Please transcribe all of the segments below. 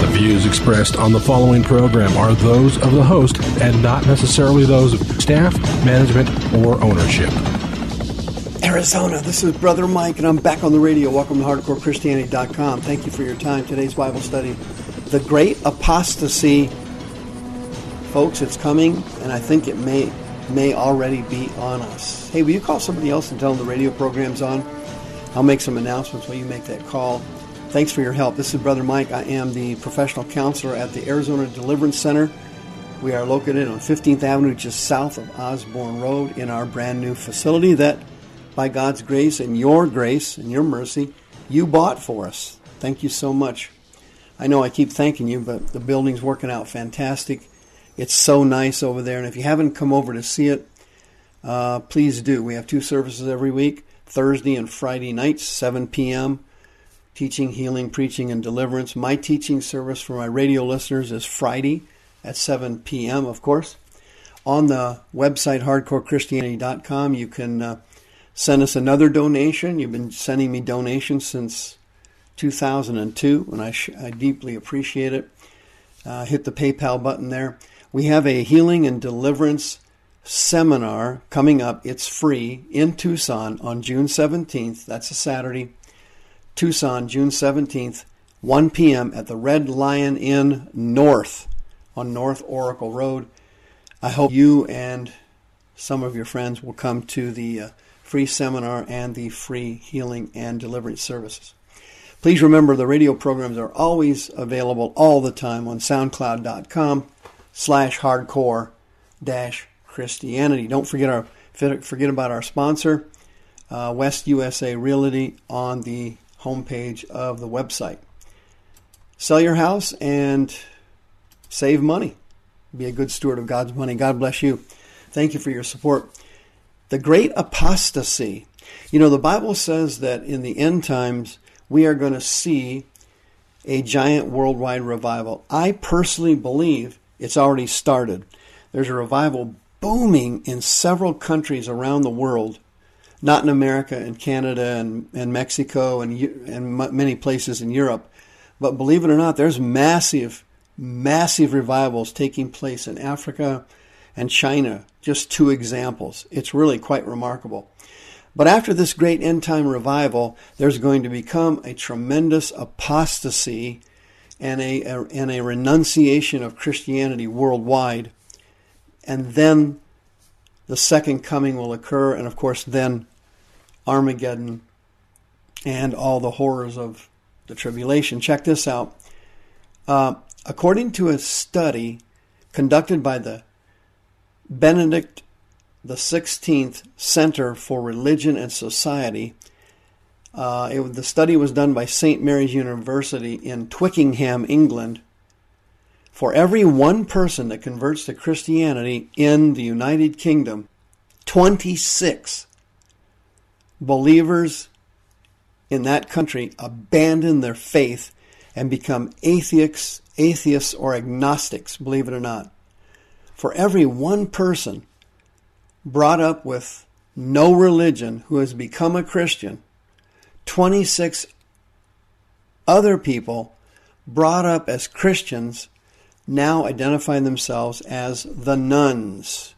The views expressed on the following program are those of the host and not necessarily those of staff, management, or ownership. Arizona, this is Brother Mike, and I'm back on the radio. Welcome to HardcoreChristianity.com. Thank you for your time. Today's Bible study, The Great Apostasy. Folks, it's coming, and I think it may may already be on us. Hey, will you call somebody else and tell them the radio program's on? I'll make some announcements while you make that call. Thanks for your help. This is Brother Mike. I am the professional counselor at the Arizona Deliverance Center. We are located on 15th Avenue, just south of Osborne Road, in our brand new facility that, by God's grace and your grace and your mercy, you bought for us. Thank you so much. I know I keep thanking you, but the building's working out fantastic. It's so nice over there. And if you haven't come over to see it, uh, please do. We have two services every week Thursday and Friday nights, 7 p.m. Teaching, healing, preaching, and deliverance. My teaching service for my radio listeners is Friday at 7 p.m., of course. On the website, hardcorechristianity.com, you can uh, send us another donation. You've been sending me donations since 2002, and I, sh- I deeply appreciate it. Uh, hit the PayPal button there. We have a healing and deliverance seminar coming up. It's free in Tucson on June 17th. That's a Saturday. Tucson, June 17th, 1 p.m. at the Red Lion Inn North on North Oracle Road. I hope you and some of your friends will come to the uh, free seminar and the free healing and deliverance services. Please remember the radio programs are always available all the time on SoundCloud.com slash hardcore dash Christianity. Don't forget our forget about our sponsor, uh, West USA Realty, on the homepage of the website. Sell your house and save money. Be a good steward of God's money. God bless you. Thank you for your support. The great apostasy. You know, the Bible says that in the end times we are going to see a giant worldwide revival. I personally believe it's already started. There's a revival booming in several countries around the world, not in America and Canada and, and Mexico and, and many places in Europe. But believe it or not, there's massive, massive revivals taking place in Africa and China. Just two examples. It's really quite remarkable. But after this great end time revival, there's going to become a tremendous apostasy and a, a, and a renunciation of Christianity worldwide. And then the second coming will occur, and of course, then Armageddon and all the horrors of the tribulation. Check this out. Uh, according to a study conducted by the Benedict the 16th Center for Religion and Society, uh, it, the study was done by St. Mary's University in Twickenham, England. For every one person that converts to Christianity in the United Kingdom, 26 believers in that country abandon their faith and become atheists, atheists or agnostics, believe it or not. For every one person brought up with no religion who has become a Christian, 26 other people brought up as Christians now identify themselves as the nones.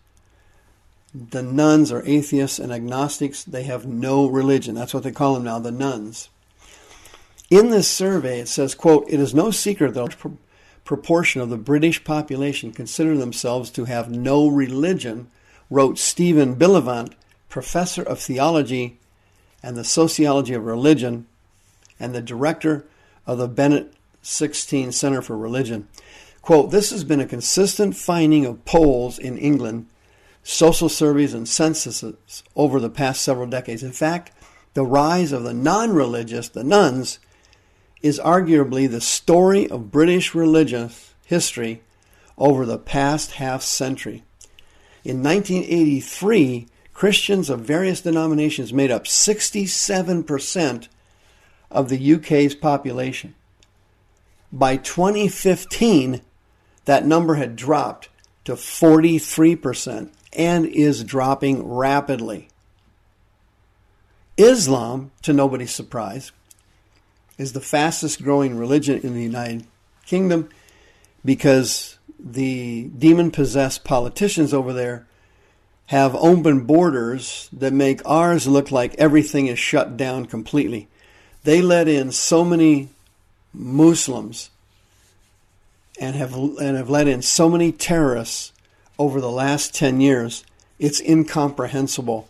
The nones are atheists and agnostics. They have no religion. That's what they call them now, the nones. In this survey, it says, quote, it is no secret that a proportion of the British population consider themselves to have no religion, wrote Stephen Bullivant, professor of theology and the Sociology of Religion, and the director of the Bennett 16 Center for Religion. Quote, this has been a consistent finding of polls in England, social surveys, and censuses over the past several decades. In fact, the rise of the non religious, the nones, is arguably the story of British religious history over the past half century. In 1983, Christians of various denominations made up 67% of the UK's population. By 2015, that number had dropped to 43% and is dropping rapidly. Islam, to nobody's surprise, is the fastest growing religion in the United Kingdom because the demon possessed politicians over there have open borders that make ours look like everything is shut down completely. They let in so many Muslims and have and have let in so many terrorists over the last 10 years. It's incomprehensible.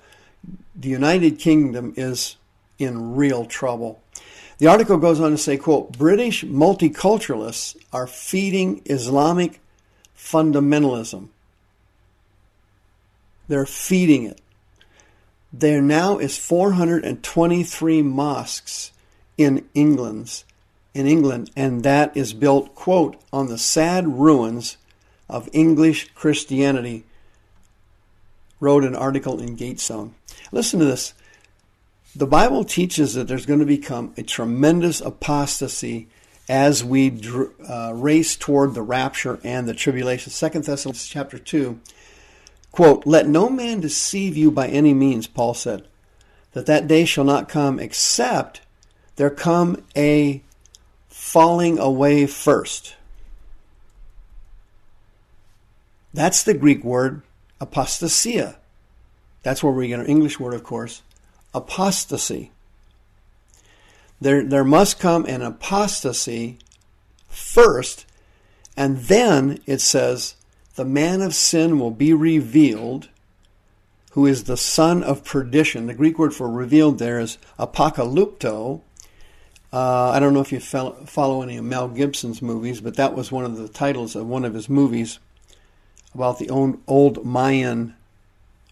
The United Kingdom is in real trouble. The article goes on to say, quote, British multiculturalists are feeding Islamic fundamentalism. They're feeding it. There now is 423 mosques in England's in England, and that is built, quote, on the sad ruins of English Christianity, wrote an article in Gatestone. Listen to this. The Bible teaches that there's going to become a tremendous apostasy as we uh, race toward the rapture and the tribulation. Second Thessalonians chapter 2, quote, Let no man deceive you by any means, Paul said, that that day shall not come except there come a falling away first. That's the Greek word apostasia. That's where we get our English word, of course, apostasy. There, there must come an apostasy first, and then it says, the man of sin will be revealed, who is the son of perdition. The Greek word for revealed there is apocalypto. Uh, I don't know if you follow any of Mel Gibson's movies, but that was one of the titles of one of his movies about the old, old Mayan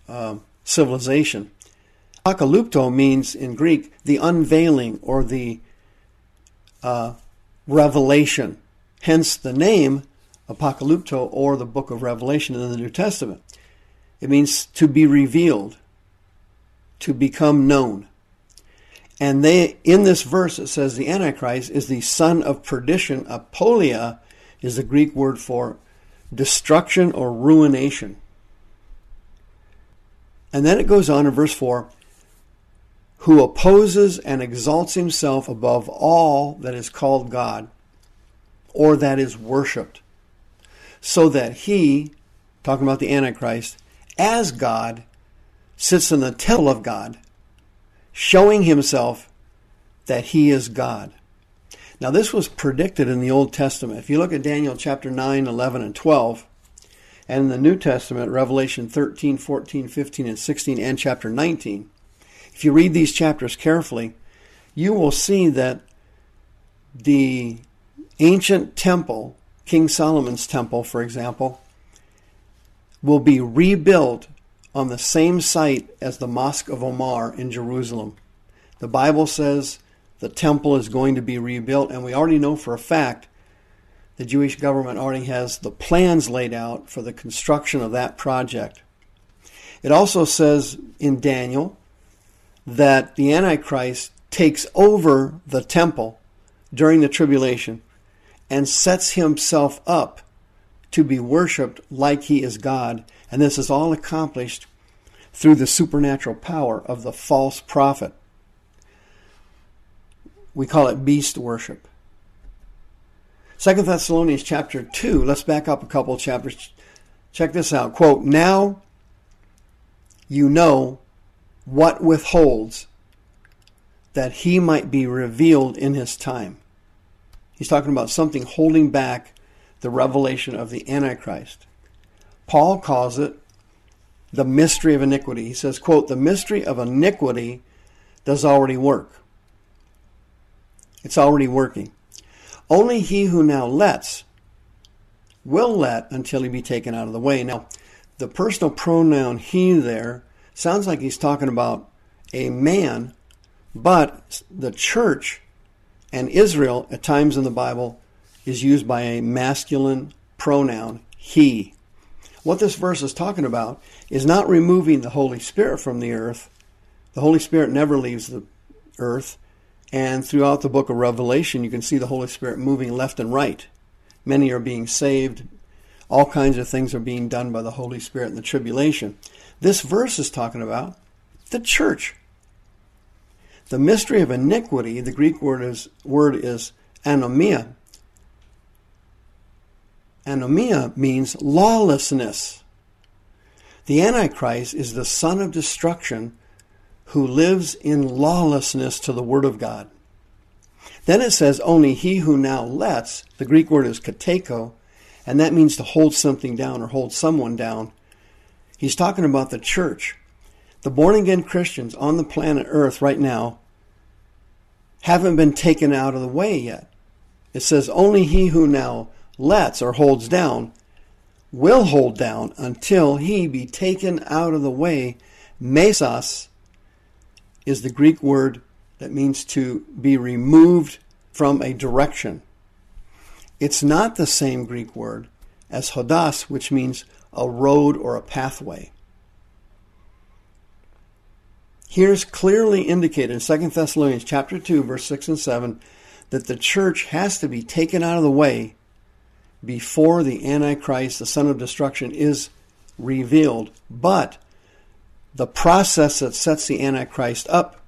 uh, civilization. Apocalypto means in Greek the unveiling or the uh, revelation. Hence the name Apocalypto or the book of Revelation in the New Testament. It means to be revealed, to become known. And they in this verse it says the Antichrist is the son of perdition. Apoleia is the Greek word for destruction or ruination. And then it goes on in verse 4 who opposes and exalts himself above all that is called God or that is worshiped, so that he, talking about the Antichrist, as God, sits in the temple of God, showing himself that he is God. Now, this was predicted in the Old Testament. If you look at Daniel chapter 9, 11, and 12, and in the New Testament, Revelation 13, 14, 15, and 16, and chapter 19, if you read these chapters carefully, you will see that the ancient temple, King Solomon's temple, for example, will be rebuilt on the same site as the Mosque of Omar in Jerusalem. The Bible says the temple is going to be rebuilt, and we already know for a fact the Jewish government already has the plans laid out for the construction of that project. It also says in Daniel that the Antichrist takes over the temple during the tribulation and sets himself up to be worshiped like he is God. And this is all accomplished through the supernatural power of the false prophet. We call it beast worship. Second Thessalonians chapter 2, let's back up a couple chapters. Check this out. Quote, Now you know what withholds that he might be revealed in his time. He's talking about something holding back the revelation of the Antichrist. Paul calls it the mystery of iniquity. He says, quote, the mystery of iniquity does already work. It's already working. Only he who now lets will let until he be taken out of the way. Now, the personal pronoun he there sounds like he's talking about a man But the church and Israel, at times in the Bible, is used by a masculine pronoun, he. What this verse is talking about is not removing the Holy Spirit from the earth. The Holy Spirit never leaves the earth. And throughout the book of Revelation, you can see the Holy Spirit moving left and right. Many are being saved. All kinds of things are being done by the Holy Spirit in the tribulation. This verse is talking about the church. The mystery of iniquity, the Greek word is, word is anomia. Anomia means lawlessness. The Antichrist is the son of destruction who lives in lawlessness to the Word of God. Then it says, only he who now lets, the Greek word is kateko, and that means to hold something down or hold someone down. He's talking about the church. The born again Christians on the planet Earth right now haven't been taken out of the way yet. It says, only he who now lets or holds down will hold down until he be taken out of the way. Mesos is the Greek word that means to be removed from a direction. It's not the same Greek word as hodos, which means a road or a pathway. Here's clearly indicated in 2 Thessalonians chapter 2 verse 6 and 7 that the church has to be taken out of the way before the antichrist, the son of destruction is revealed. But the process that sets the antichrist up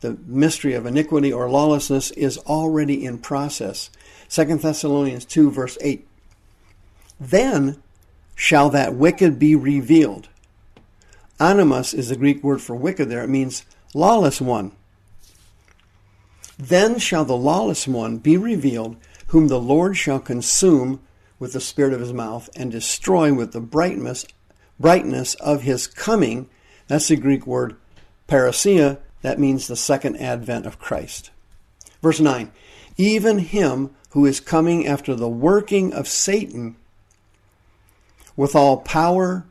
the mystery of iniquity or lawlessness is already in process. 2 Thessalonians 2, verse 8. Then shall that wicked be revealed. Animus is the Greek word for wicked there. It means lawless one. Then shall the lawless one be revealed, whom the Lord shall consume with the spirit of his mouth and destroy with the brightness, brightness of his coming. That's the Greek word parousia, that means the second advent of Christ. Verse 9 Even him who is coming after the working of Satan with all power,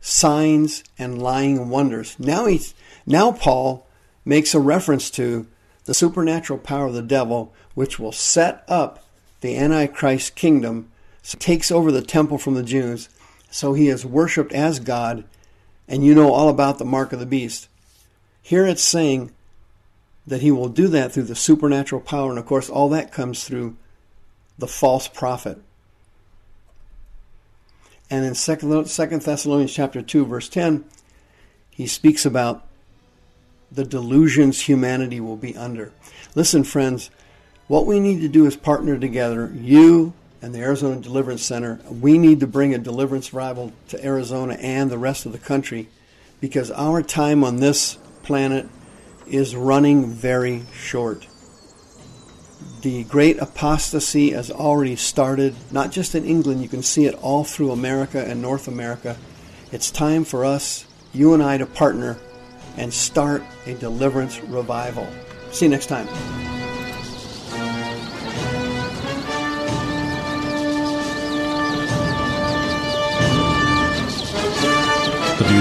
signs, and lying wonders. Now, he's, now Paul makes a reference to the supernatural power of the devil, which will set up the Antichrist kingdom, takes over the temple from the Jews. So he is worshipped as God, and you know all about the mark of the beast. Here it's saying that he will do that through the supernatural power, and of course, all that comes through the false prophet. And in 2 Thessalonians chapter 2, verse 10, he speaks about the delusions humanity will be under. Listen, friends, what we need to do is partner together, you and the Arizona Deliverance Center. We need to bring a deliverance revival to Arizona and the rest of the country because our time on this planet is running very short. The great apostasy has already started, not just in England, you can see it all through America and North America. It's time for us, you and I, to partner and start a deliverance revival. See you next time.